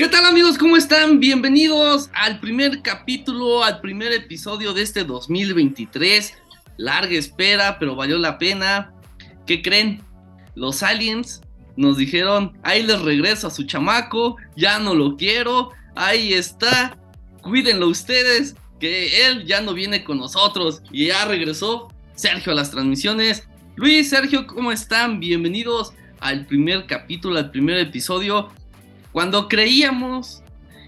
¿Qué tal amigos? ¿Cómo están? Bienvenidos al primer capítulo, al primer episodio de este 2023. Larga espera, pero valió la pena. ¿Qué creen? Los aliens nos dijeron, ahí les regreso a su chamaco, ya no lo quiero, ahí está, cuídenlo ustedes, que él ya no viene con nosotros y ya regresó Sergio a las transmisiones. Luis, Sergio, ¿cómo están? Bienvenidos al primer capítulo, al primer episodio. Cuando creíamos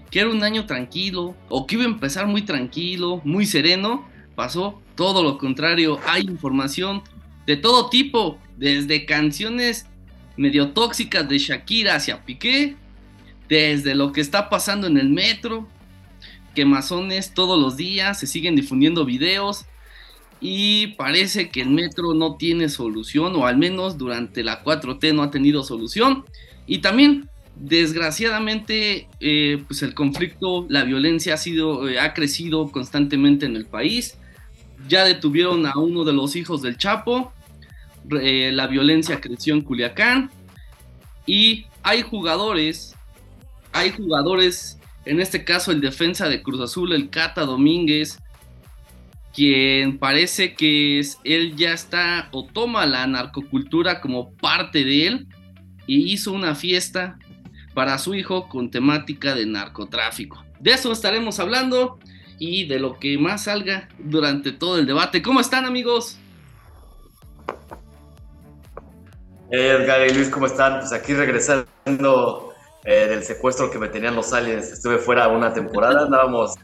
que era un año tranquilo o que iba a empezar muy tranquilo, muy sereno, pasó todo lo contrario. Hay información de todo tipo, desde canciones medio tóxicas de Shakira hacia Piqué, desde lo que está pasando en el metro, quemazones todos los días, se siguen difundiendo videos y parece que el metro no tiene solución o al menos durante la 4T no ha tenido solución y también desgraciadamente eh, pues el conflicto, la violencia ha sido eh, ha crecido constantemente en el país. Ya detuvieron a uno de los hijos del Chapo, eh, la violencia creció en Culiacán y hay jugadores, hay jugadores, en este caso el defensa de Cruz Azul, el Cata Domínguez, quien parece que es, él ya está o toma la narcocultura como parte de él y hizo una fiesta para su hijo con temática de narcotráfico. De eso estaremos hablando y de lo que más salga durante todo el debate. ¿Cómo están amigos? Edgar y Luis, ¿cómo están? Pues aquí regresando eh, del secuestro que me tenían los aliens. Estuve fuera una temporada, andábamos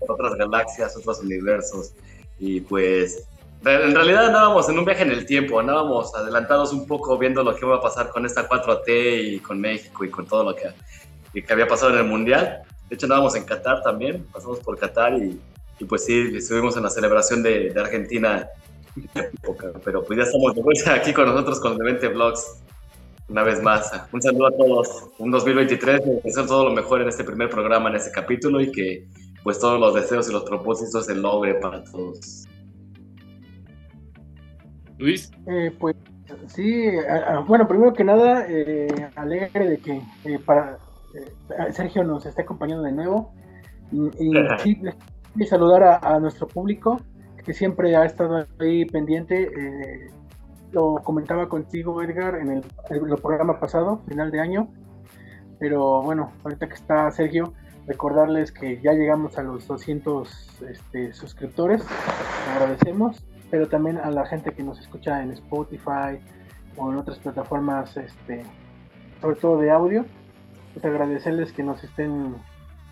por otras galaxias, otros universos. Y pues, en realidad andábamos en un viaje en el tiempo, andábamos adelantados un poco viendo lo que iba a pasar con esta 4T y con México y con todo lo que, que había pasado en el Mundial. De hecho, andábamos en Qatar también, pasamos por Qatar y, y pues sí, estuvimos en la celebración de, de Argentina pero pues ya estamos de vuelta aquí con nosotros con Demente Vlogs una vez más. Un saludo a todos. Un 2023, deseo todo lo mejor en este primer programa, en este capítulo y que pues todos los deseos y los propósitos se logre para todos. Luis. Eh, pues sí, bueno, primero que nada, eh, alegre de que eh, para Sergio nos esté acompañando de nuevo y, sí, saludar a, a nuestro público que siempre ha estado ahí pendiente. Eh, lo comentaba contigo, Edgar, en el, programa pasado, final de año. Pero bueno, ahorita que está Sergio, recordarles que ya llegamos a los 200 este, suscriptores. Agradecemos. Pero también a la gente que nos escucha en Spotify o en otras plataformas, este, sobre todo de audio. Pues agradecerles que nos estén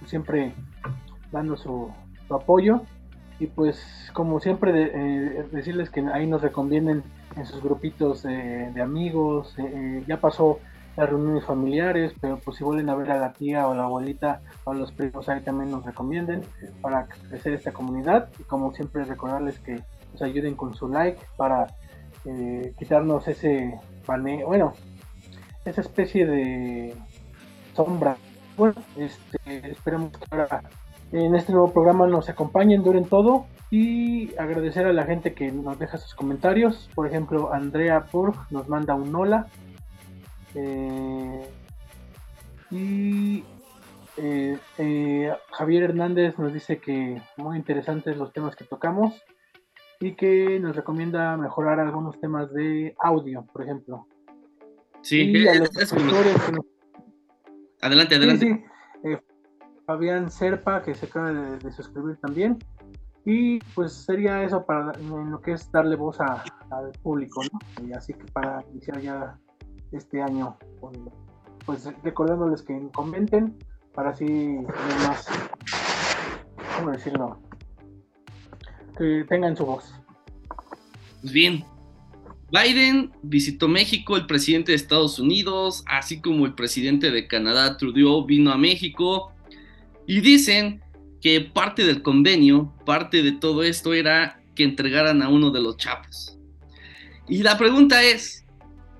siempre dando su, su apoyo y pues como siempre eh, decirles que ahí nos recomienden en sus grupitos de amigos, eh, eh, ya pasó las reuniones familiares, pero pues si vuelven a ver a la tía o a la abuelita o a los primos ahí también nos recomienden para crecer esta comunidad y como siempre recordarles que nos ayuden con su like para quitarnos ese paneo, bueno, esa especie de sombra. Bueno, este, esperemos que ahora en este nuevo programa nos acompañen, duren todo y agradecer a la gente que nos deja sus comentarios. Por ejemplo, Andrea Purg nos manda un hola. Eh, y eh, eh, Javier Hernández nos dice que muy interesantes los temas que tocamos y que nos recomienda mejorar algunos temas de audio, por ejemplo. Sí, adelante, adelante. Fabián Serpa, que se acaba de, suscribir también. Y pues sería eso para lo que es darle voz al público, ¿no? Y así que para iniciar ya este año, pues recordándoles que comenten para así más, ¿cómo decirlo? Que tengan su voz. Pues bien, Biden visitó México, el presidente de Estados Unidos, así como el presidente de Canadá, Trudeau, vino a México y dicen que parte del convenio, parte de todo esto era que entregaran a uno de los chapos. Y la pregunta es,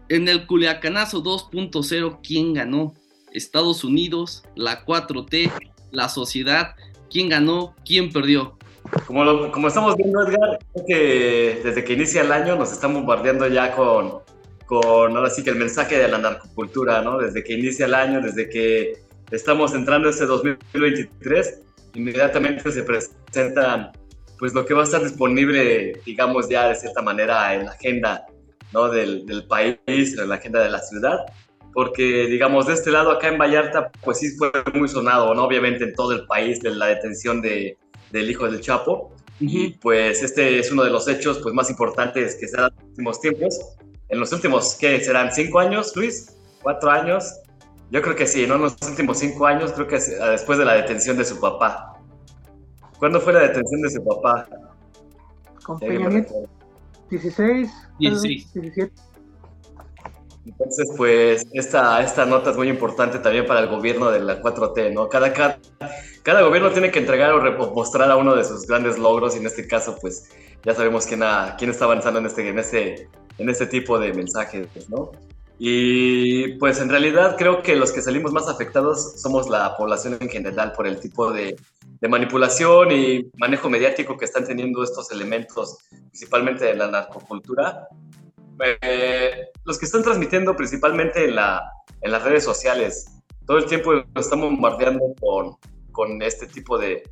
en el Culiacanazo 2.0, ¿quién ganó? Estados Unidos, la 4T, la sociedad, ¿quién ganó? ¿Quién perdió? Como, como estamos viendo, Edgar, que desde que inicia el año nos están bombardeando ya con, con, ahora sí que el mensaje de la narcocultura, ¿no? Desde que inicia el año, desde que estamos entrando este 2023, inmediatamente se presenta pues lo que va a estar disponible, digamos ya de cierta manera en la agenda ¿no? del, del país, en la agenda de la ciudad, porque digamos de este lado acá en Vallarta pues sí fue muy sonado, ¿no? obviamente en todo el país de la detención de, del hijo del Chapo, y pues este es uno de los hechos pues más importantes que se dado en los últimos tiempos, en los últimos, ¿qué serán? ¿Cinco años, Luis? ¿Cuatro años? Yo creo que sí, ¿no? En los últimos cinco años, creo que después de la detención de su papá. ¿Cuándo fue la detención de su papá? Con Peña Nieto. 16, 17. Entonces, pues, esta, esta nota es muy importante también para el gobierno de la 4T, ¿no? Cada, cada, cada gobierno tiene que entregar o mostrar a uno de sus grandes logros, y en este caso, pues, ya sabemos quién, quién está avanzando en este, en, este, en este tipo de mensajes, ¿no? Y pues en realidad creo que los que salimos más afectados somos la población en general por el tipo de, manipulación y manejo mediático que están teniendo estos elementos, principalmente de la narcocultura. Eh, los que están transmitiendo principalmente en, la, en las redes sociales, todo el tiempo nos estamos bombardeando con, con este tipo de,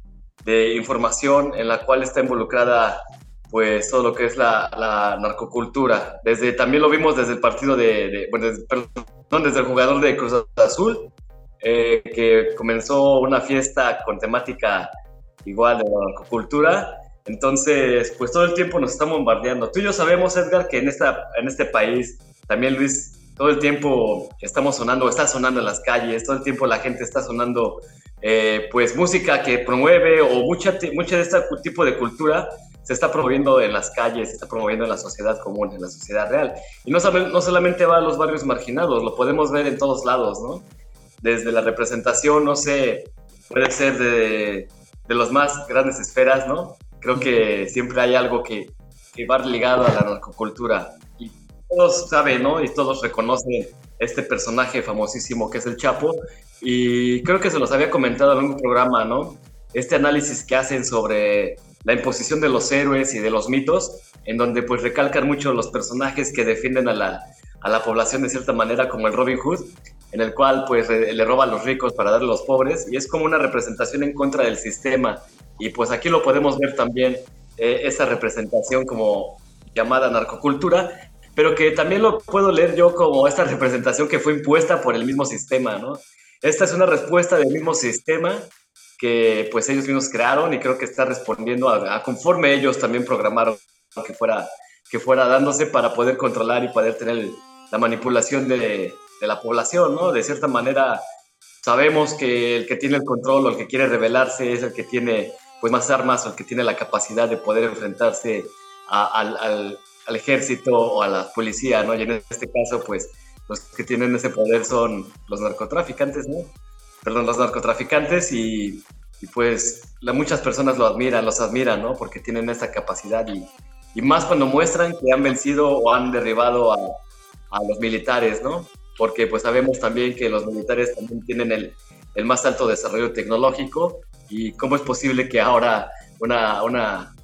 de información en la cual está involucrada pues todo lo que es la, narcocultura. Desde, también lo vimos desde el partido de, bueno, desde, perdón, desde el jugador de Cruz Azul, eh, que comenzó una fiesta con temática igual de la narcocultura. Entonces, pues todo el tiempo nos estamos bombardeando. Tú y yo sabemos, Edgar, que en, esta, en este país, también Luis, todo el tiempo estamos sonando, está sonando en las calles, todo el tiempo la gente está sonando, eh, pues música que promueve o mucha, mucha de este tipo de cultura se está promoviendo en las calles, se está promoviendo en la sociedad común, en la sociedad real. Y no, no solamente va a los barrios marginados, lo podemos ver en todos lados, ¿no? Desde la representación, no sé, puede ser de, de las más grandes esferas, ¿no? Creo que siempre hay algo que, que va ligado a la narcocultura. Y todos saben, ¿no? Y todos reconocen este personaje famosísimo que es el Chapo. Y creo que se los había comentado en un programa, ¿no? Este análisis que hacen sobre la imposición de los héroes y de los mitos, en donde pues recalcan mucho los personajes que defienden a la, a la población de cierta manera, como el Robin Hood, en el cual pues le roba a los ricos para darle a los pobres, y es como una representación en contra del sistema. Y pues aquí lo podemos ver también, eh, esa representación como llamada narcocultura, pero que también lo puedo leer yo como esta representación que fue impuesta por el mismo sistema, ¿no? Esta es una respuesta del mismo sistema que pues ellos mismos crearon y creo que está respondiendo a, conforme ellos también programaron que fuera, que fuera dándose para poder controlar y poder tener la manipulación de, de, la población, ¿no? De cierta manera sabemos que el que tiene el control o el que quiere rebelarse es el que tiene pues más armas o el que tiene la capacidad de poder enfrentarse al, al, al, ejército o a la policía, ¿no? Y en este caso pues los que tienen ese poder son los narcotraficantes, ¿no? perdón, los narcotraficantes y, pues la, muchas personas lo admiran, los admiran, ¿no? Porque tienen esa capacidad y, y más cuando muestran que han vencido o han derribado a, a, los militares, ¿no? Porque pues sabemos también que los militares también tienen el, el más alto desarrollo tecnológico y cómo es posible que ahora una, una,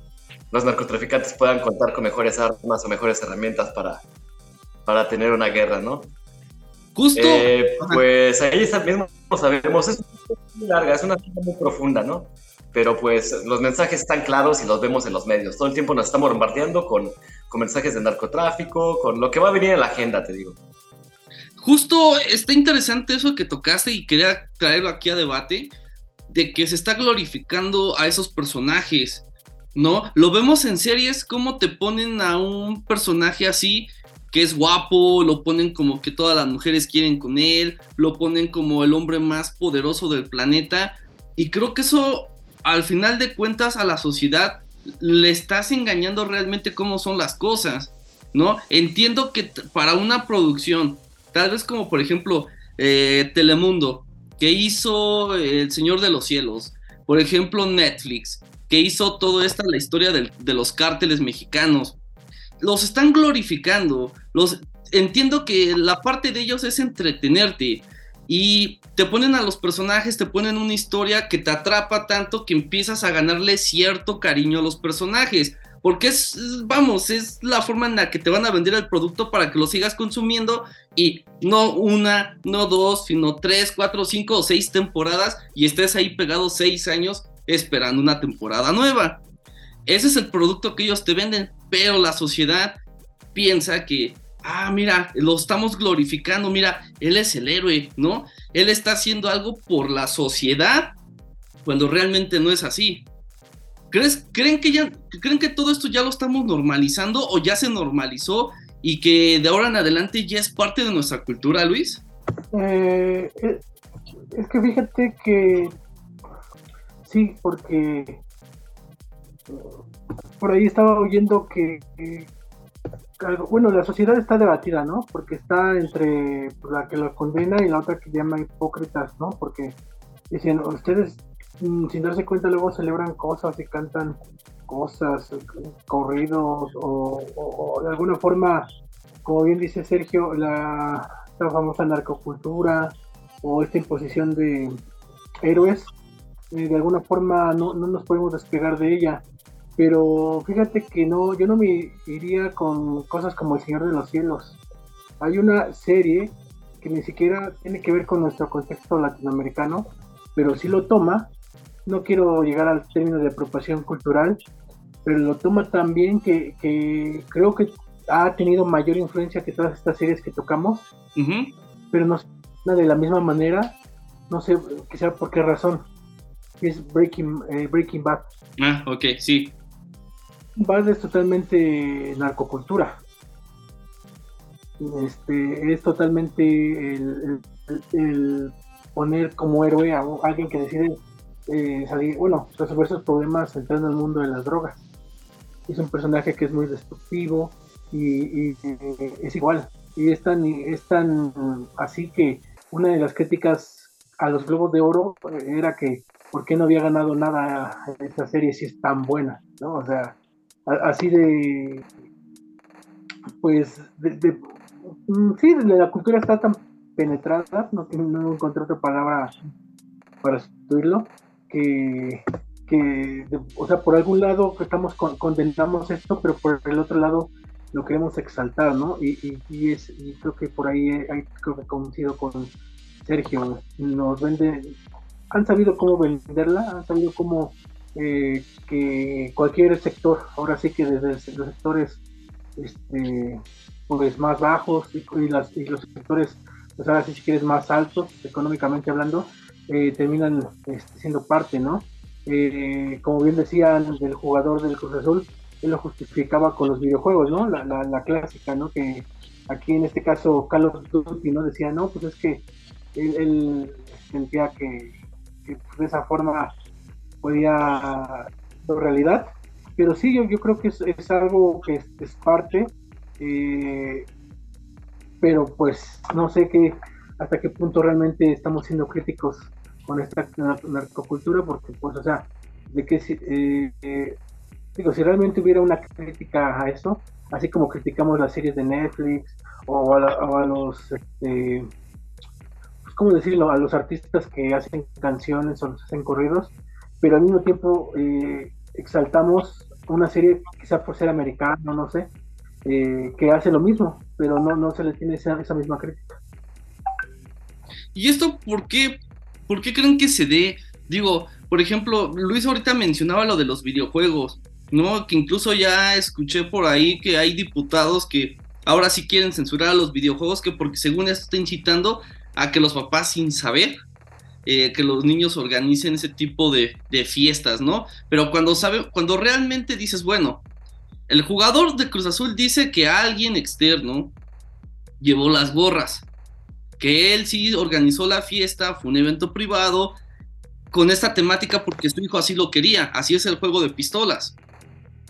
los narcotraficantes puedan contar con mejores armas o mejores herramientas para, para tener una guerra, ¿no? Justo. Eh, pues ahí mismo sabemos, es muy larga, es una cosa muy profunda, ¿no? Pero pues los mensajes están claros y los vemos en los medios. Todo el tiempo nos estamos bombardeando con, con mensajes de narcotráfico, con lo que va a venir en la agenda, te digo. Justo está interesante eso que tocaste y quería traerlo aquí a debate, de que se está glorificando a esos personajes, ¿no? Lo vemos en series, cómo te ponen a un personaje así que es guapo, lo ponen como que todas las mujeres quieren con él, lo ponen como el hombre más poderoso del planeta. Y creo que eso, al final de cuentas, a la sociedad le estás engañando realmente cómo son las cosas, ¿no? Entiendo que para una producción, tal vez como por ejemplo eh, Telemundo, que hizo El Señor de los Cielos, por ejemplo Netflix, que hizo toda esta, la historia de los cárteles mexicanos, los están glorificando. Los, entiendo que la parte de ellos es entretenerte y te ponen a los personajes, te ponen una historia que te atrapa tanto que empiezas a ganarle cierto cariño a los personajes. Porque es, vamos, es la forma en la que te van a vender el producto para que lo sigas consumiendo y no una, no dos, sino tres, cuatro, cinco o seis temporadas y estés ahí pegado seis años esperando una temporada nueva. Ese es el producto que ellos te venden, pero la sociedad piensa que, ah, mira, lo estamos glorificando, mira, él es el héroe, ¿no? Él está haciendo algo por la sociedad cuando realmente no es así. ¿Crees, creen, que ya, ¿Creen que todo esto ya lo estamos normalizando o ya se normalizó y que de ahora en adelante ya es parte de nuestra cultura, Luis? Eh, es que fíjate que sí, porque por ahí estaba oyendo que, bueno, la sociedad está debatida, ¿no? Porque está entre la que lo condena y la otra que llama hipócritas, ¿no? Porque dicen, ustedes sin darse cuenta luego celebran cosas y cantan cosas, corridos o, de alguna forma, como bien dice Sergio, la, famosa narcocultura o esta imposición de héroes, eh, de alguna forma no, no, nos podemos despegar de ella. Pero fíjate que no, yo no me iría con cosas como El Señor de los Cielos. Hay una serie que ni siquiera tiene que ver con nuestro contexto latinoamericano, pero sí lo toma no quiero llegar al término de apropiación cultural, pero lo toma también que, que creo que ha tenido mayor influencia que todas estas series que tocamos, pero no de la misma manera, no sé quizá por qué razón, es Breaking, eh, Breaking Bad. Ah, ok, sí. Bad es totalmente narcocultura. Este, es totalmente el poner como héroe a alguien que decide eh, salir, bueno, resolver sus problemas entrando al mundo de las drogas. Es un personaje que es muy destructivo y, es igual. Y es tan, así que una de las críticas a los Globos de Oro era que por qué no había ganado nada en esta serie si es tan buena, ¿no? O sea, así de, pues, de, mm, sí, la cultura está tan penetrada, no, no encontré otra palabra para sustituirlo, que, que o sea, por algún lado estamos condenamos esto, pero por el otro lado lo queremos exaltar, ¿no? Y, y, es, y creo que por ahí hay, creo que coincido con Sergio, nos vende, han sabido cómo venderla, han sabido cómo eh, que cualquier sector, ahora sí que desde los sectores este, pues más bajos y, las, y los sectores, pues ahora sí si quieres más altos, económicamente hablando, eh, terminan este, siendo parte, ¿no? Eh, como bien decían del jugador del Cruz Azul, él lo justificaba con los videojuegos, ¿no? La, la, clásica, ¿no? Que aquí en este caso Carlos Duty, ¿no? Decía, no, pues es que él, sentía que, de esa forma podía ser realidad. Pero sí, yo, yo creo que es, algo que es, parte, eh, pero pues no sé qué, hasta qué punto realmente estamos siendo críticos con esta narcocultura, porque, pues, o sea, de que si, eh, eh, digo, si realmente hubiera una crítica a eso, así como criticamos las series de Netflix o a, los, este, pues, ¿cómo decirlo?, a los artistas que hacen canciones o los hacen corridos, pero al mismo tiempo eh, exaltamos una serie, quizá por ser americano, no sé, que hace lo mismo, pero no, no se le tiene esa, esa misma crítica. ¿Y esto por qué ¿Por qué creen que se dé? Digo, por ejemplo, Luis ahorita mencionaba lo de los videojuegos, ¿no? Que incluso ya escuché por ahí que hay diputados que ahora sí quieren censurar a los videojuegos, que porque según esto está incitando a que los papás sin saber eh, que los niños organicen ese tipo de, de, fiestas, ¿no? Pero cuando sabe, cuando realmente dices, bueno, el jugador de Cruz Azul dice que alguien externo llevó las gorras que él sí organizó la fiesta, fue un evento privado con esta temática porque su hijo así lo quería, así es el juego de pistolas,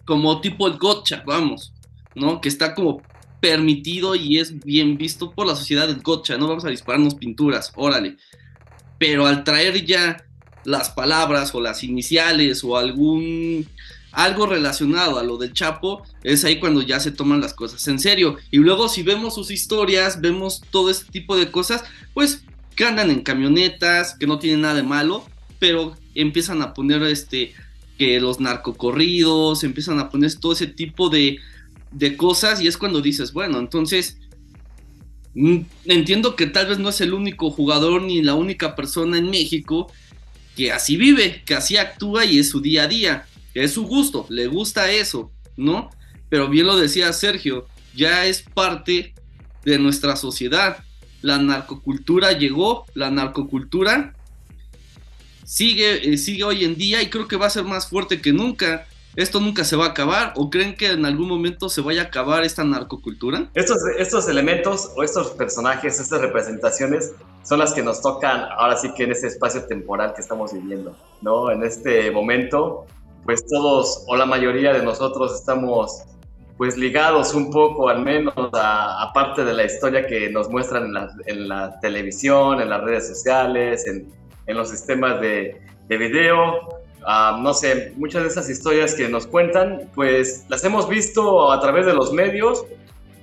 como tipo el gotcha, vamos, ¿no? Que está como permitido y es bien visto por la sociedad del gotcha, no vamos a dispararnos pinturas, órale. Pero al traer ya las palabras o las iniciales o algún algo relacionado a lo del Chapo, es ahí cuando ya se toman las cosas en serio. Y luego si vemos sus historias, vemos todo este tipo de cosas, pues que andan en camionetas, que no tienen nada de malo, pero empiezan a poner este que los narcocorridos, empiezan a poner todo ese tipo de, de cosas y es cuando dices, bueno, entonces mm, entiendo que tal vez no es el único jugador ni la única persona en México que así vive, que así actúa y es su día a día, es su gusto, le gusta eso, ¿no? Pero bien lo decía Sergio, ya es parte de nuestra sociedad. La narcocultura llegó, la narcocultura sigue, eh, sigue hoy en día y creo que va a ser más fuerte que nunca. ¿Esto nunca se va a acabar o creen que en algún momento se vaya a acabar esta narcocultura? Estos, estos elementos o estos personajes, estas representaciones son las que nos tocan ahora sí que en este espacio temporal que estamos viviendo, ¿no? En este momento, pues todos o la mayoría de nosotros estamos pues ligados un poco al menos a, parte de la historia que nos muestran en la, televisión, en las redes sociales, en, los sistemas de, de video. Ah, no sé, muchas de esas historias que nos cuentan, pues las hemos visto a través de los medios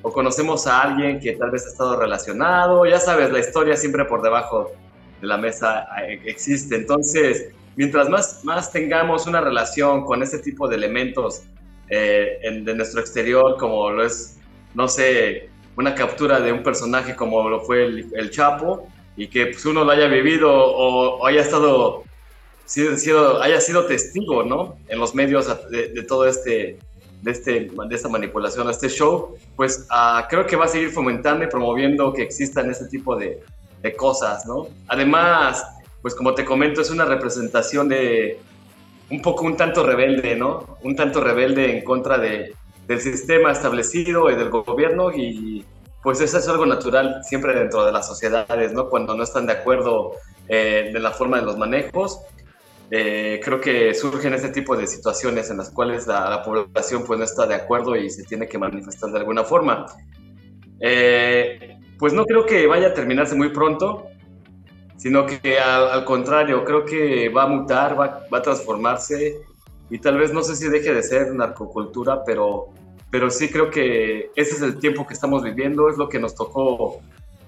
o conocemos a alguien que tal vez ha estado relacionado, ya sabes, la historia siempre por debajo de la mesa eh, existe. Entonces, mientras más, más tengamos una relación con este tipo de elementos eh, en, de nuestro exterior, como lo es, no sé, una captura de un personaje como lo fue el, Chapo, y que pues, uno lo haya vivido o, haya estado, sido, haya sido testigo, ¿no? En los medios de, de todo este de, este, de esta manipulación, este show, pues uh, creo que va a seguir fomentando y promoviendo que existan este tipo de, de, cosas, ¿no? Además, pues como te comento, es una representación de un poco un tanto rebelde, ¿no? Un tanto rebelde en contra de, del sistema establecido y del gobierno y pues eso es algo natural siempre dentro de las sociedades, ¿no? Cuando no están de acuerdo eh, de la forma de los manejos, eh, creo que surgen este tipo de situaciones en las cuales la, población pues no está de acuerdo y se tiene que manifestar de alguna forma. Eh, pues no creo que vaya a terminarse muy pronto, sino que al, contrario, creo que va a mutar, va, va, a transformarse y tal vez no sé si deje de ser narcocultura, pero, pero sí creo que ese es el tiempo que estamos viviendo, es lo que nos tocó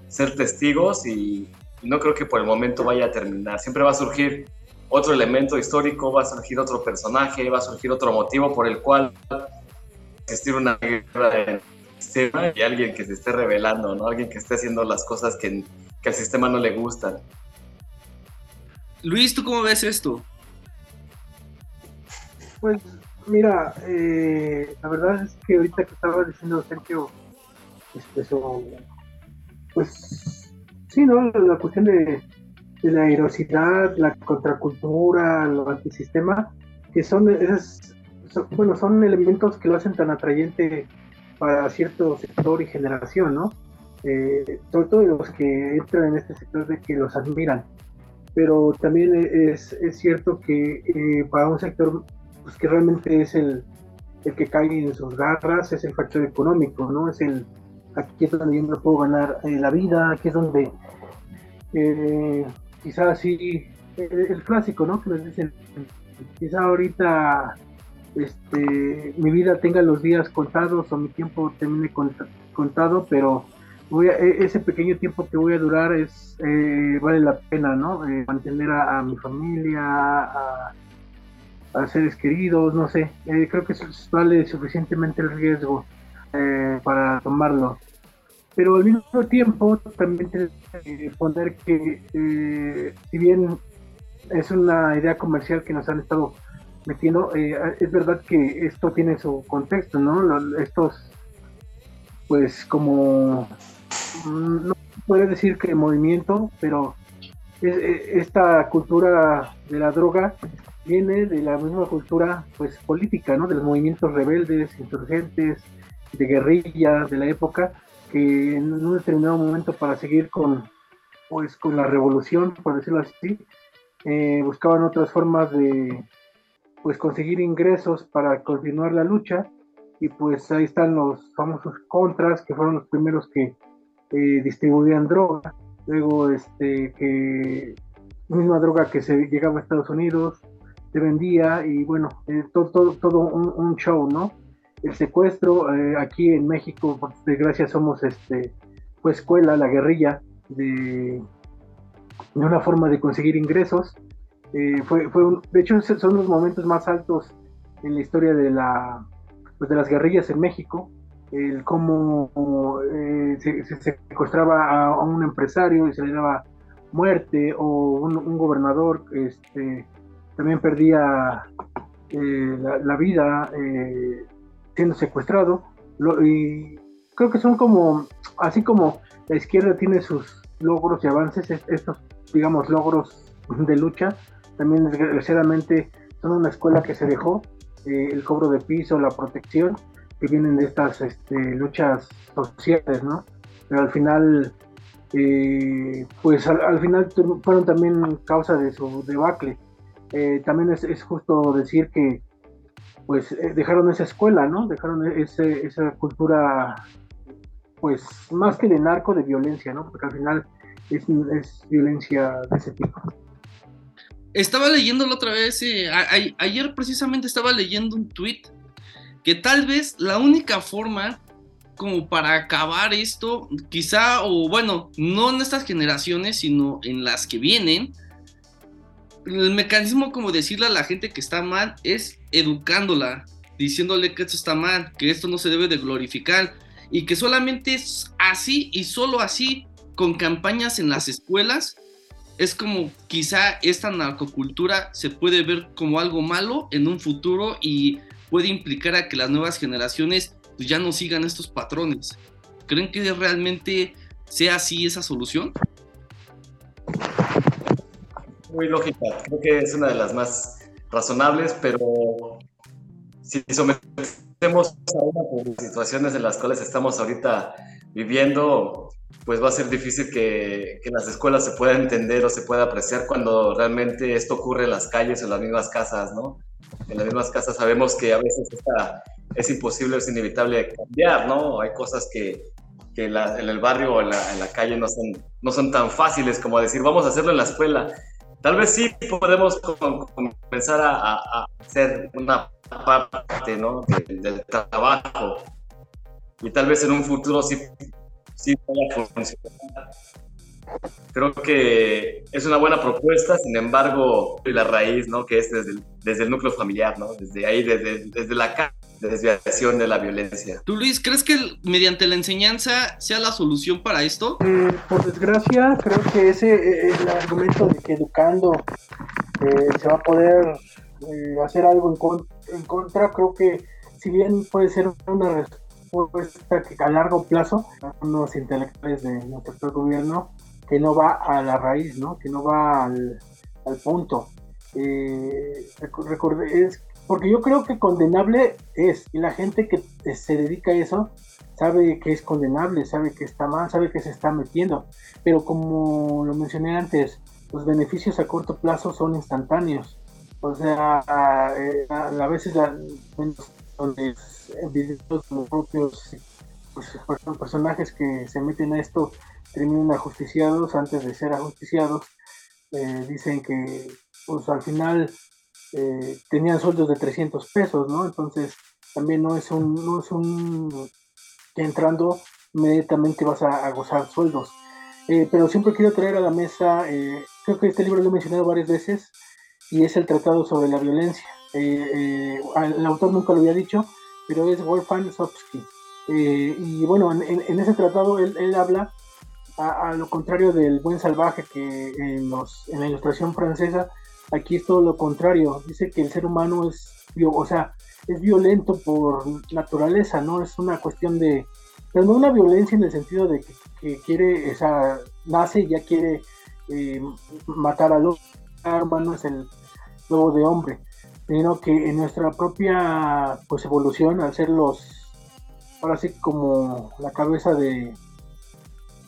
ser testigos y no creo que por el momento vaya a terminar. Siempre va a surgir otro elemento histórico, va a surgir otro personaje, va a surgir otro motivo por el cual existir una guerra del sistema y alguien que se esté revelando, ¿no? Alguien que esté haciendo las cosas que, que al sistema no le gustan. Luis, ¿tú cómo ves esto? Pues mira, eh, la verdad es que ahorita que estaba diciendo Sergio, este, pues sí, ¿no? La cuestión de la heroicidad, la contracultura, el antisistema, que son, esas, bueno, son elementos que lo hacen tan atrayente para cierto sector y generación, ¿no? Eh, sobre todo los que entran en este sector de que los admiran. Pero también es, es cierto que eh, para un sector pues, que realmente es el, el que cae en sus garras, es el factor económico, ¿no? Es el, aquí es donde yo me puedo ganar eh, la vida, aquí es donde eh, quizá así, el, clásico, ¿no? Que nos dicen, quizá ahorita este, mi vida tenga los días contados o mi tiempo termine contado, pero voy e, ese pequeño tiempo que voy a durar es eh, vale la pena, ¿no? Eh, mantener a, mi familia, a, a, seres queridos, no sé. Eh, creo que vale suficientemente el riesgo para tomarlo pero al mismo tiempo también que poner que eh, si bien es una idea comercial que nos han estado metiendo, eh, es verdad que esto tiene su contexto, ¿no? Estos, pues como, no podría decir que movimiento, pero esta cultura de la droga viene de la misma cultura pues política, ¿no? De los movimientos rebeldes, insurgentes, de guerrilla de la época, que en un determinado momento para seguir con, pues, con la revolución, por decirlo así, eh, buscaban otras formas de pues conseguir ingresos para continuar la lucha y pues ahí están los famosos contras que fueron los primeros que eh, distribuían droga luego este que misma droga que se llegaba a Estados Unidos se vendía y bueno eh, todo, todo, todo un, show no el secuestro. Eh, aquí en México, por desgracia, somos este, pues escuela, la guerrilla de, de, una forma de conseguir ingresos. Eh, fue, fue de hecho, son los momentos más altos en la historia de, la, pues de las guerrillas en México, el cómo eh, se, secuestraba a, un empresario y se le daba muerte, o un, gobernador este, también perdía eh, la, vida siendo secuestrado. y creo que son como, así como la izquierda tiene sus logros y avances, estos, digamos, logros de lucha, también desgraciadamente son una escuela que se dejó, eh, el cobro de piso, la protección, que vienen de estas este, luchas sociales, ¿no? Pero al final, eh, pues al, final fueron también causa de su debacle. Eh, también es, justo decir que pues dejaron esa escuela, ¿no? Dejaron ese, esa cultura, pues más que de narco, de violencia, ¿no? Porque al final es, violencia de ese tipo. Estaba leyendo la otra vez, eh, ayer precisamente estaba leyendo un tweet que tal vez la única forma como para acabar esto, quizá, o bueno, no en estas generaciones, sino en las que vienen, el mecanismo como decirle a la gente que está mal es educándola, diciéndole que esto está mal, que esto no se debe de glorificar y que solamente es así y solo así con campañas en las escuelas es como quizá esta narcocultura se puede ver como algo malo en un futuro y puede implicar a que las nuevas generaciones pues, ya no sigan estos patrones. ¿Creen que realmente sea así esa solución? Muy lógica, creo que es una de las más razonables, pero si sometemos a una situaciones en las cuales estamos ahorita viviendo, pues va a ser difícil que, las escuelas se pueda entender o se pueda apreciar cuando realmente esto ocurre en las calles o en las mismas casas, ¿no? En las mismas casas sabemos que a veces es imposible, es inevitable cambiar, ¿no? Hay cosas que, que en el barrio o en la, en la, calle no son, no son tan fáciles como decir, vamos a hacerlo en la escuela. Tal vez sí podemos comenzar a, a, hacer una parte, ¿no? Del, del trabajo. Y tal vez en un futuro sí sí Creo que es una buena propuesta, sin embargo, la raíz, ¿no? Que es desde el, desde el núcleo familiar, ¿no? Desde ahí, desde, desde la desviación de la violencia. ¿Tú, Luis, crees que mediante la enseñanza sea la solución para esto? Eh, por desgracia, creo que ese eh, el argumento de que educando eh, se va a poder hacer algo en, en contra, creo que si bien puede ser una respuesta que a largo plazo, unos intelectuales de nuestro gobierno, que no va a la raíz, ¿no? que no va al, punto. Eh, es, porque yo creo que condenable es, y la gente que se dedica a eso sabe que es condenable, sabe que está mal, sabe que se está metiendo, pero como lo mencioné antes, los beneficios a corto plazo son instantáneos. O sea, a, eh, a, veces la, como propios pues, personajes que se meten a esto terminan ajusticiados antes de ser ajusticiados. Eh, dicen que pues al final eh, tenían sueldos de 300 pesos, ¿no? Entonces también no es un, no es un entrando inmediatamente vas a, gozar sueldos. Eh, pero siempre quiero traer a la mesa, creo que este libro lo he mencionado varias veces, y es el Tratado sobre la Violencia. el autor nunca lo había dicho, pero es Wolfgang Sopsky. Eh, y bueno, en, ese tratado él, habla, a, lo contrario del buen salvaje que en, los, en la ilustración francesa, aquí es todo lo contrario. Dice que el ser humano es, o sea, es violento por naturaleza, ¿no? Es una cuestión de, pero no una violencia en el sentido de que, quiere, o sea, nace y ya quiere eh, matar al otro, no es el lobo de hombre sino que en nuestra propia pues evolución al ser los ahora sí como la cabeza de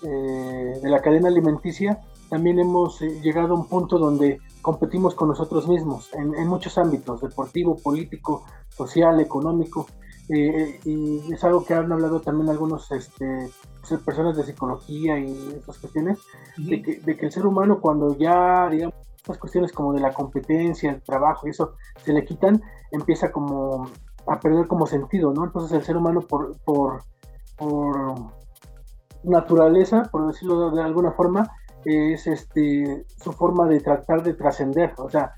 eh, de la cadena alimenticia también hemos eh, llegado a un punto donde competimos con nosotros mismos en, muchos ámbitos deportivo político social económico eh, y es algo que han hablado también algunos este, pues, personas de psicología y estas cuestiones de, que, de que el ser humano cuando ya digamos estas cuestiones como de la competencia, el trabajo y eso se le quitan, empieza como a perder como sentido, ¿no? Entonces el ser humano por, por, naturaleza, por decirlo de alguna forma, es este su forma de tratar de trascender, o sea,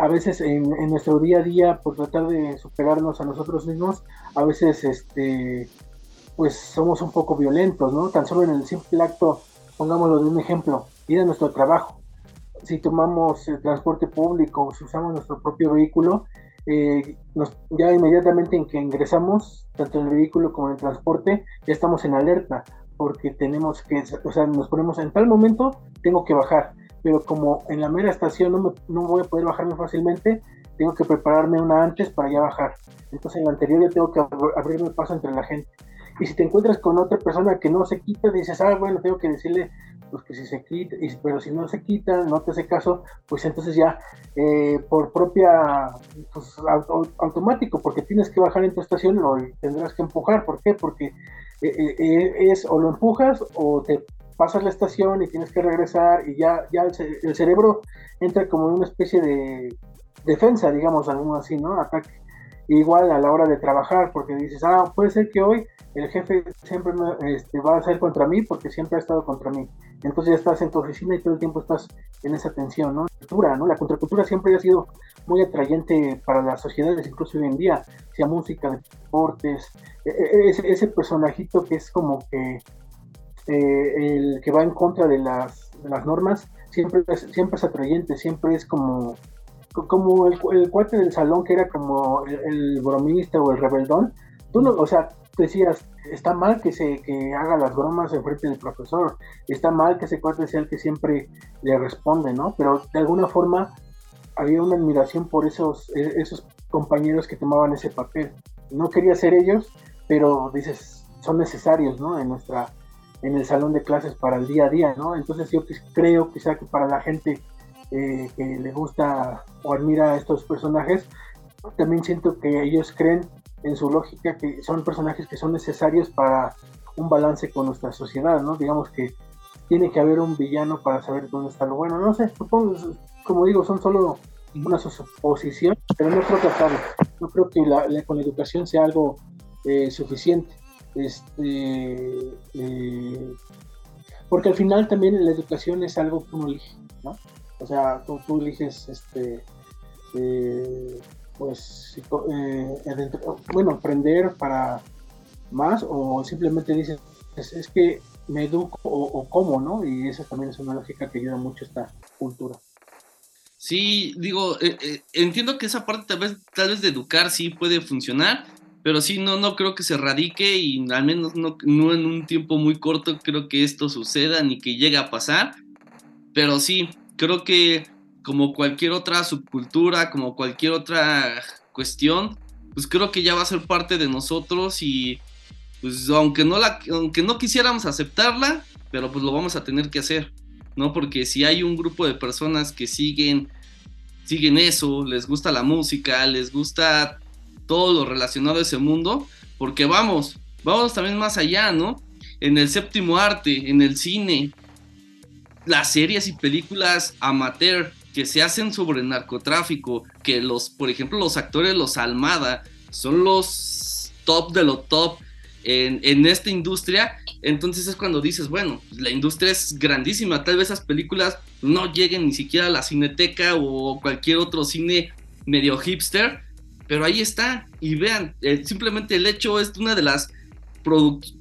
a veces en, nuestro día a día por tratar de superarnos a nosotros mismos, a veces este pues somos un poco violentos, ¿no? Tan solo en el simple acto, pongámoslo de un ejemplo, ir a nuestro trabajo. Si tomamos el transporte público, si usamos nuestro propio vehículo, eh, ya inmediatamente en que ingresamos, tanto en el vehículo como en el transporte, ya estamos en alerta, porque tenemos que, o sea, nos ponemos en tal momento, tengo que bajar, pero como en la mera estación no, no voy a poder bajarme fácilmente, tengo que prepararme una antes para ya bajar. Entonces en la anterior yo tengo que abrirme paso entre la gente. Y si te encuentras con otra persona que no se quita, dices, ah, bueno, tengo que decirle pues que si se quita, pero si no se quita, no te hace caso, pues entonces ya eh, por propia, pues automático, porque tienes que bajar en tu estación, lo tendrás que empujar. ¿Por qué? Porque es o lo empujas o te pasas la estación y tienes que regresar y ya, ya el, cerebro entra como en una especie de defensa, digamos, algo así, ¿no? Ataque. Igual a la hora de trabajar, porque dices, ah, puede ser que hoy el jefe siempre este, va a ser contra mí porque siempre ha estado contra mí. Entonces ya estás en tu oficina y todo el tiempo estás en esa tensión, ¿no? Cultura, ¿no? La contracultura siempre ha sido muy atrayente para las sociedades, incluso hoy en día, sea música, deportes, e, e, ese, ese personajito que es como que eh, el que va en contra de las, normas, siempre es, siempre es atrayente, siempre es como como el, el cuate del salón que era como el, bromista o el rebeldón, tú no, o sea, decías, está mal que se que haga las bromas en frente del profesor, está mal que ese cuate sea el que siempre le responde, ¿no? Pero de alguna forma había una admiración por esos, e, esos compañeros que tomaban ese papel. No quería ser ellos, pero dices, son necesarios, ¿no? En nuestra en el salón de clases para el día a día, ¿no? Entonces yo creo quizá que para la gente eh, que le gusta o admira a estos personajes, también siento que ellos creen en su lógica que son personajes que son necesarios para un balance con nuestra sociedad, ¿no? Digamos que tiene que haber un villano para saber dónde está lo bueno. No sé, supongo, como digo, son solo una suposición, pero no creo que acabe. No creo que la, con la educación sea algo eh, suficiente. Este, eh, porque al final también la educación es algo que uno elige, ¿no? O sea, tú, tú eliges este, eh, pues, eh, bueno, aprender para más o simplemente dices, es, que me educo o, cómo, ¿no? Y esa también es una lógica que ayuda mucho esta cultura. Sí, digo, eh, eh, entiendo que esa parte tal vez, tal vez de educar sí puede funcionar, pero sí, no, no creo que se radique y al menos no, no en un tiempo muy corto creo que esto suceda ni que llegue a pasar, pero sí, creo que como cualquier otra subcultura, como cualquier otra cuestión, pues creo que ya va a ser parte de nosotros y pues aunque no la aunque no quisiéramos aceptarla, pero pues lo vamos a tener que hacer, ¿no? Porque si hay un grupo de personas que siguen siguen eso, les gusta la música, les gusta todo lo relacionado a ese mundo, porque vamos, vamos también más allá, ¿no? En el séptimo arte, en el cine, las series y películas amateur que se hacen sobre narcotráfico, que los, por ejemplo, los actores, los Almada, son los top de lo top en, en esta industria, entonces es cuando dices, bueno, la industria es grandísima, tal vez esas películas no lleguen ni siquiera a la cineteca o cualquier otro cine medio hipster, pero ahí está, y vean, eh, simplemente el hecho es una de las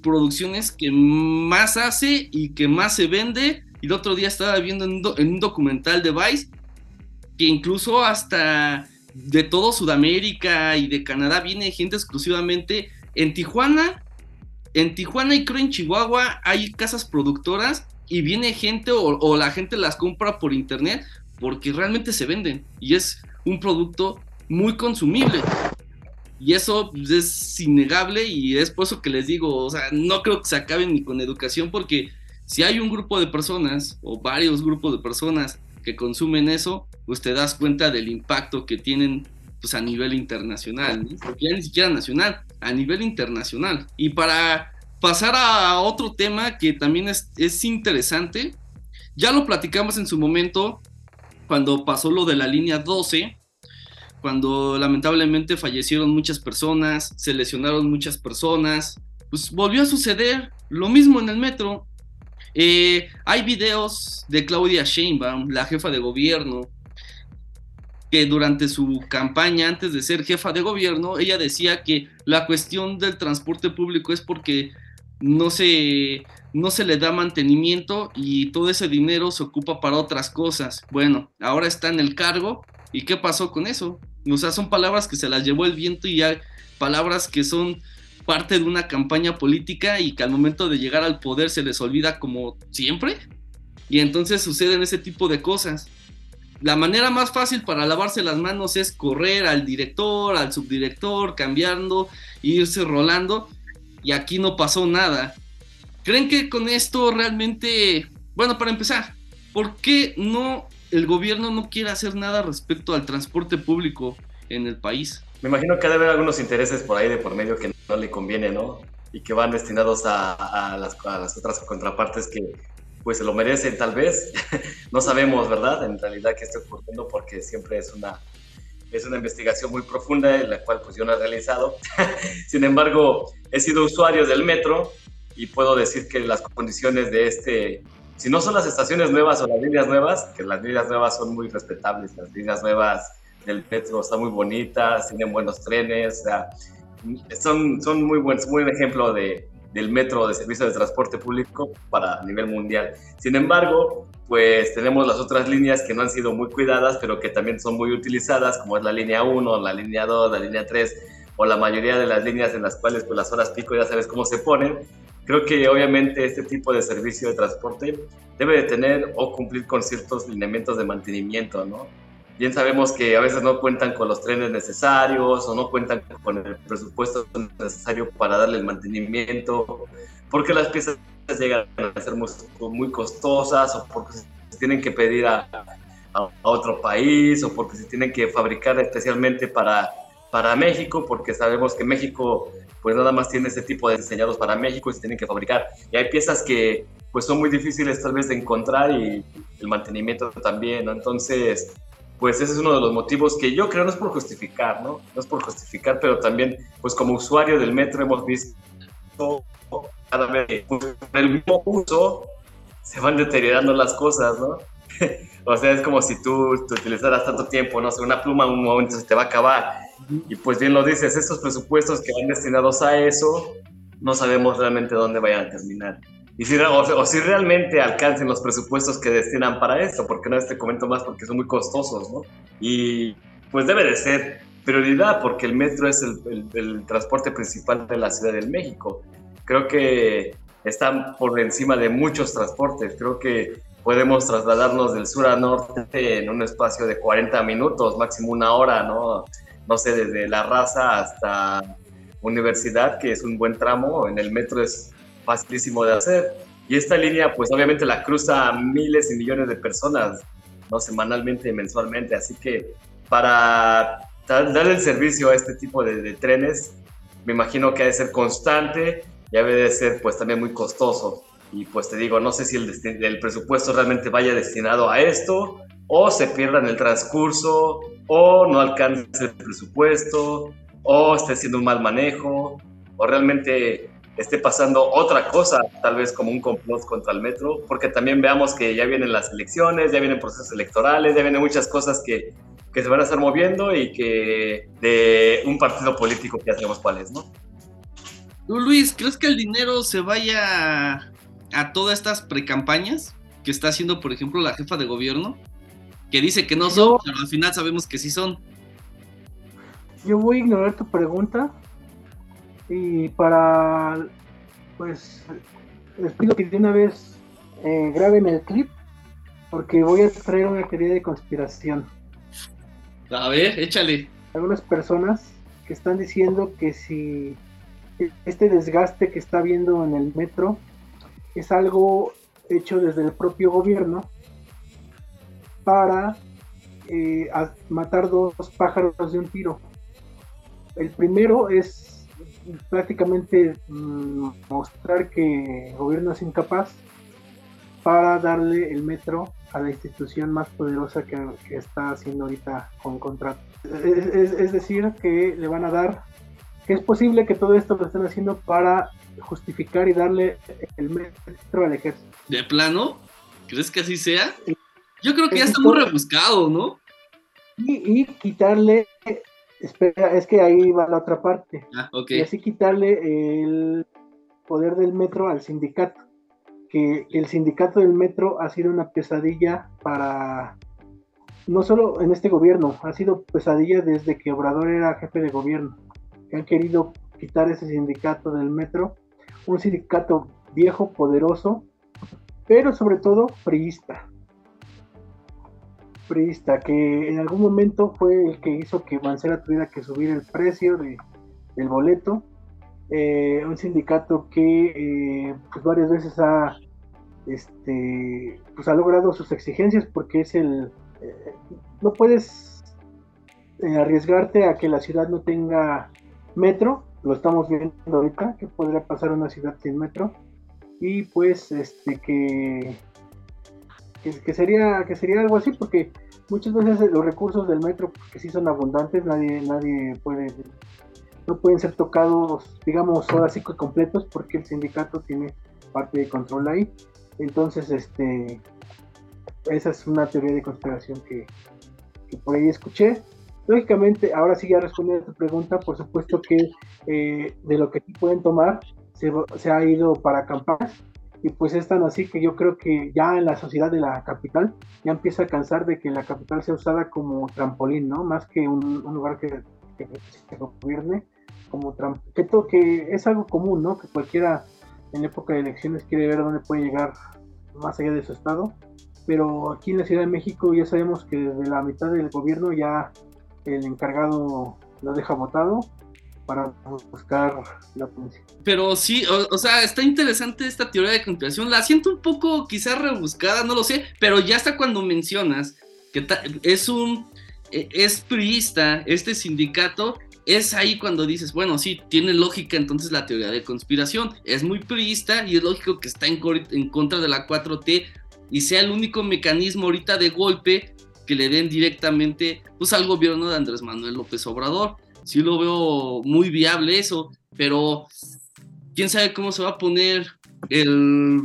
producciones que más hace y que más se vende. Y el otro día estaba viendo en un documental de Vice que incluso hasta de todo Sudamérica y de Canadá viene gente exclusivamente en Tijuana. En Tijuana y creo en Chihuahua hay casas productoras y viene gente o, la gente las compra por internet porque realmente se venden y es un producto muy consumible. Y eso pues, es innegable y es por eso que les digo, o sea, no creo que se acaben ni con educación porque si hay un grupo de personas o varios grupos de personas que consumen eso, pues te das cuenta del impacto que tienen pues a nivel internacional, porque ya ni siquiera nacional, a nivel internacional. Y para pasar a otro tema que también es, es interesante, ya lo platicamos en su momento cuando pasó lo de la línea 12, cuando lamentablemente fallecieron muchas personas, se lesionaron muchas personas, pues volvió a suceder lo mismo en el metro. Eh, hay videos de Claudia Sheinbaum, la jefa de gobierno, que durante su campaña, antes de ser jefa de gobierno, ella decía que la cuestión del transporte público es porque no se, no se le da mantenimiento y todo ese dinero se ocupa para otras cosas. Bueno, ahora está en el cargo y ¿qué pasó con eso? O sea, son palabras que se las llevó el viento y ya palabras que son parte de una campaña política y que al momento de llegar al poder se les olvida como siempre. Y entonces suceden ese tipo de cosas la manera más fácil para lavarse las manos es correr al director, al subdirector, cambiando, irse rolando. Y aquí no pasó nada. ¿Creen que con esto realmente, bueno, para empezar, ¿por qué no el gobierno no quiere hacer nada respecto al transporte público en el país? Me imagino que debe haber algunos intereses por ahí de por medio que no le conviene, ¿no? Y que van destinados a, las, a las otras contrapartes que pues se lo merecen tal vez. no sabemos, ¿verdad? En realidad qué está ocurriendo porque siempre es una, es una investigación muy profunda en la cual pues yo no he realizado. Sin embargo, he sido usuario del metro y puedo decir que las condiciones de este, si no son las estaciones nuevas o las líneas nuevas, que las líneas nuevas son muy respetables, las líneas nuevas del metro están muy bonitas, tienen buenos trenes, o sea, son, son muy buenos, muy buen ejemplo de, del metro de servicio de transporte público para nivel mundial. Sin embargo, pues tenemos las otras líneas que no han sido muy cuidadas, pero que también son muy utilizadas, como es la línea 1, la línea 2, la línea 3, o la mayoría de las líneas en las cuales pues las horas pico ya sabes cómo se ponen. Creo que obviamente este tipo de servicio de transporte debe de tener o cumplir con ciertos lineamientos de mantenimiento, ¿no? Bien sabemos que a veces no cuentan con los trenes necesarios o no cuentan con el presupuesto necesario para darle el mantenimiento, porque las piezas llegan a ser muy, costosas o porque se tienen que pedir a, a, otro país o porque se tienen que fabricar especialmente para, para México, porque sabemos que México pues nada más tiene ese tipo de diseñados para México y se tienen que fabricar. Y hay piezas que pues son muy difíciles tal vez de encontrar y el mantenimiento también, ¿no? Entonces, pues ese es uno de los motivos que yo creo no es por justificar, ¿no? No es por justificar, pero también, pues como usuario del metro hemos visto cada vez con el mismo uso se van deteriorando las cosas, ¿no? o sea, es como si tú, tú, utilizaras tanto tiempo, no sé, una pluma un momento se te va a acabar. Y pues bien lo dices, estos presupuestos que van destinados a eso, no sabemos realmente dónde vayan a terminar y si, o, si realmente alcancen los presupuestos que destinan para esto, porque no te comento más porque son muy costosos, ¿no? Y pues debe de ser prioridad porque el metro es el, el, transporte principal de la Ciudad de México. Creo que están por encima de muchos transportes. Creo que podemos trasladarnos del sur a norte en un espacio de 40 minutos, máximo una hora, ¿no? No sé, desde la raza hasta universidad, que es un buen tramo. En el metro es facilísimo de hacer. Y esta línea, pues obviamente la cruza miles y millones de personas, ¿no? Semanalmente y mensualmente. Así que para dar el servicio a este tipo de, trenes, me imagino que ha de ser constante y ha de ser pues también muy costoso. Y pues te digo, no sé si el, el presupuesto realmente vaya destinado a esto o se pierda en el transcurso o no alcance el presupuesto o esté haciendo un mal manejo o realmente esté pasando otra cosa, tal vez como un complot contra el metro, porque también veamos que ya vienen las elecciones, ya vienen procesos electorales, ya vienen muchas cosas que, que se van a estar moviendo y que de un partido político que ya sabemos cuál es, ¿no? Luis, ¿crees que el dinero se vaya a todas estas precampañas que está haciendo, por ejemplo, la jefa de gobierno? Que dice que no son, pero al final sabemos que sí son. Yo voy a ignorar tu pregunta y para, pues, les pido que de una vez eh, graben el clip, porque voy a traer una teoría de conspiración. A ver, échale. Algunas personas que están diciendo que si este desgaste que está viendo en el metro es algo hecho desde el propio gobierno para eh, matar dos pájaros de un tiro. El primero es prácticamente mm, mostrar que el gobierno es incapaz para darle el metro a la institución más poderosa que, está haciendo ahorita con contrato. Es, decir, que le van a dar que es posible que todo esto lo estén haciendo para justificar y darle el metro al ejército. ¿De plano? ¿Crees que así sea? Yo creo que ya está muy rebuscado, ¿no? Y, quitarle, espera, es que ahí va la otra parte. Ah, ok. Y así quitarle el poder del metro al sindicato. Que el sindicato del metro ha sido una pesadilla para, no solo en este gobierno, ha sido pesadilla desde que Obrador era jefe de gobierno. Que han querido quitar ese sindicato del metro. Un sindicato viejo, poderoso, pero sobre todo priista priista, que en algún momento fue el que hizo que Mancera tuviera que subir el precio de, del boleto. Eh, un sindicato que eh, pues varias veces ha, este, pues ha logrado sus exigencias porque es el... Eh, no puedes arriesgarte a que la ciudad no tenga metro, lo estamos viendo ahorita, que podría pasar una ciudad sin metro, y pues este que que, sería que sería algo así porque muchas veces los recursos del metro que sí son abundantes nadie nadie puede no pueden ser tocados digamos ahora sí completos porque el sindicato tiene parte de control ahí. Entonces este esa es una teoría de conspiración que, por ahí escuché. Lógicamente ahora sí ya respondiendo a tu pregunta por supuesto que eh, de lo que pueden tomar se, se ha ido para campañas y pues es tan así que yo creo que ya en la sociedad de la capital ya empieza a cansar de que la capital sea usada como trampolín, ¿no? Más que un, lugar que, se gobierne como que, que es algo común, ¿no? Que cualquiera en época de elecciones quiere ver dónde puede llegar más allá de su estado, pero aquí en la Ciudad de México ya sabemos que desde la mitad del gobierno ya el encargado lo deja votado para buscar la atención. Pero sí, o, sea, está interesante esta teoría de conspiración. La siento un poco quizás rebuscada, no lo sé, pero ya hasta cuando mencionas que es un e, es priista este sindicato, es ahí cuando dices, bueno, sí, tiene lógica entonces la teoría de conspiración. Es muy priista y es lógico que está en, en contra de la 4T y sea el único mecanismo ahorita de golpe que le den directamente pues, al gobierno de Andrés Manuel López Obrador sí lo veo muy viable eso, pero quién sabe cómo se va a poner el,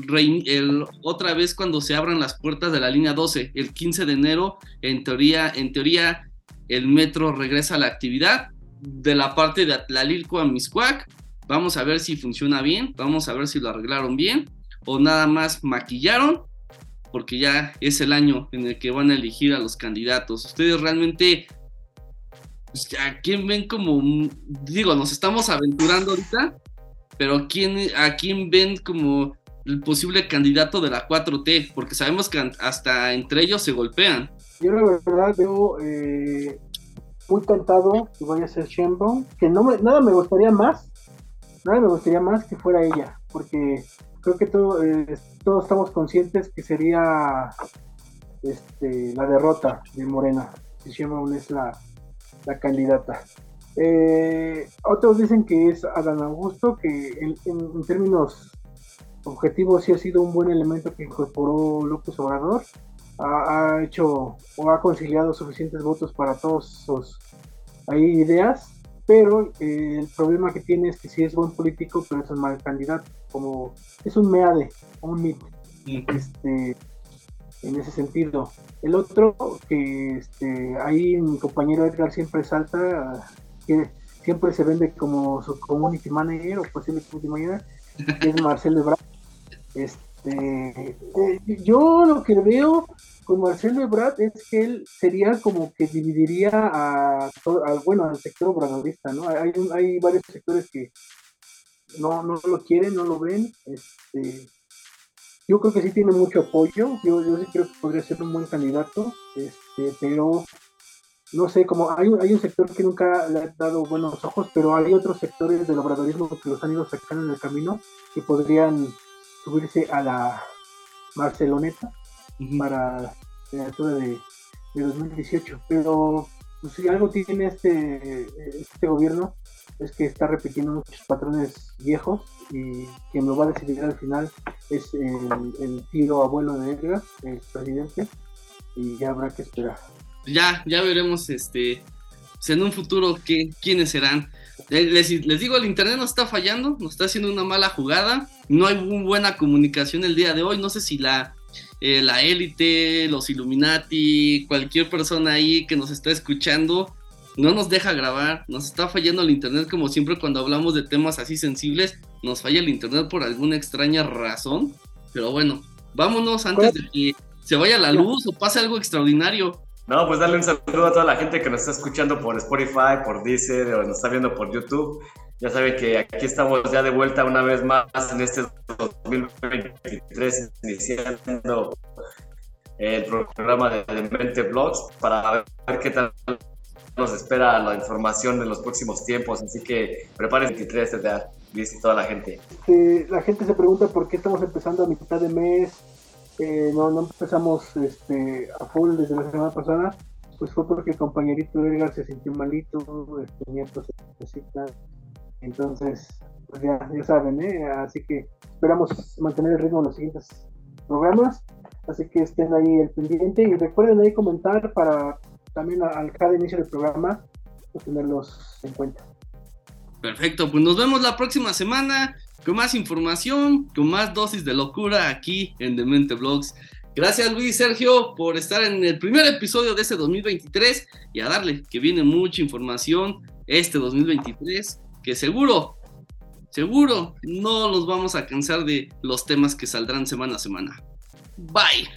el, otra vez cuando se abran las puertas de la línea 12, el 15 de enero, en teoría, en teoría el metro regresa a la actividad de la parte de Atlalilco a Miscuac. Vamos a ver si funciona bien, vamos a ver si lo arreglaron bien o nada más maquillaron, porque ya es el año en el que van a elegir a los candidatos. ¿Ustedes realmente pues, ¿a quién ven como, digo, nos estamos aventurando ahorita, pero ¿a quién, ¿a quién ven como el posible candidato de la 4T? Porque sabemos que hasta entre ellos se golpean. Yo la verdad veo eh, muy tentado que vaya a ser Shenbone, que no me, nada me gustaría más, nada me gustaría más que fuera ella, porque creo que todo, eh, todos estamos conscientes que sería este, la derrota de Morena, si Shenbone es la, la candidata. Eh, otros dicen que es Adán Augusto, que en, términos objetivos sí ha sido un buen elemento que incorporó López Obrador. Ha, hecho o ha conciliado suficientes votos para todos sus ideas, pero eh, el problema que tiene es que sí es buen político, pero es un mal candidato, como es un MEADE, un MIT. Este, en ese sentido. El otro, que este, ahí mi compañero Edgar siempre salta, que siempre se vende como su community manager o posible community manager, es Marcelo Ebrard. Este, yo lo que veo con Marcelo Ebrard es que él sería como que dividiría a, bueno, al sector obradorista, ¿no? Hay, hay varios sectores que no, no lo quieren, no lo ven, este, yo creo que sí tiene mucho apoyo, yo, yo sí creo que podría ser un buen candidato, este, pero no sé, como hay, hay un sector que nunca le ha dado buenos ojos, pero hay otros sectores del obradorismo que los han ido sacando en el camino que podrían subirse a la Barceloneta para la altura de, de 2018. Pero pues, si algo tiene este, este gobierno es que está repitiendo muchos patrones viejos y quien lo va a decidir al final es el, tío abuelo de Edgar, el presidente, y ya habrá que esperar. Ya, ya veremos este pues, en un futuro quiénes serán. Eh, les, les, digo, el internet nos está fallando, nos está haciendo una mala jugada. No hay buena comunicación el día de hoy. No sé si la eh, la élite, los Illuminati, cualquier persona ahí que nos está escuchando, no nos deja grabar, nos está fallando el internet como siempre cuando hablamos de temas así sensibles, nos falla el internet por alguna extraña razón, pero bueno, vámonos antes de que se vaya la luz o pase algo extraordinario. No, pues darle un saludo a toda la gente que nos está escuchando por Spotify, por Deezer o nos está viendo por YouTube. Ya saben que aquí estamos ya de vuelta una vez más en este 2023, iniciando el programa de Mente Blogs para ver qué tal nos espera la información en los próximos tiempos. Así que preparen 23 de dice toda la gente. la gente se pregunta por qué estamos empezando a mitad de mes eh, no, no empezamos este, a full desde la semana pasada, pues fue porque el compañerito Edgar se sintió malito, tenía cositas, entonces, pues ya, ya saben, ¿eh? así que esperamos mantener el ritmo en los siguientes programas, así que estén ahí el pendiente y recuerden ahí comentar para también al cada inicio del programa, pues tenerlos en cuenta. Perfecto, pues nos vemos la próxima semana con más información, con más dosis de locura aquí en Demente Vlogs. Gracias Luis Sergio por estar en el primer episodio de este 2023 y a darle que viene mucha información este 2023 que seguro, seguro no nos vamos a cansar de los temas que saldrán semana a semana. Bye.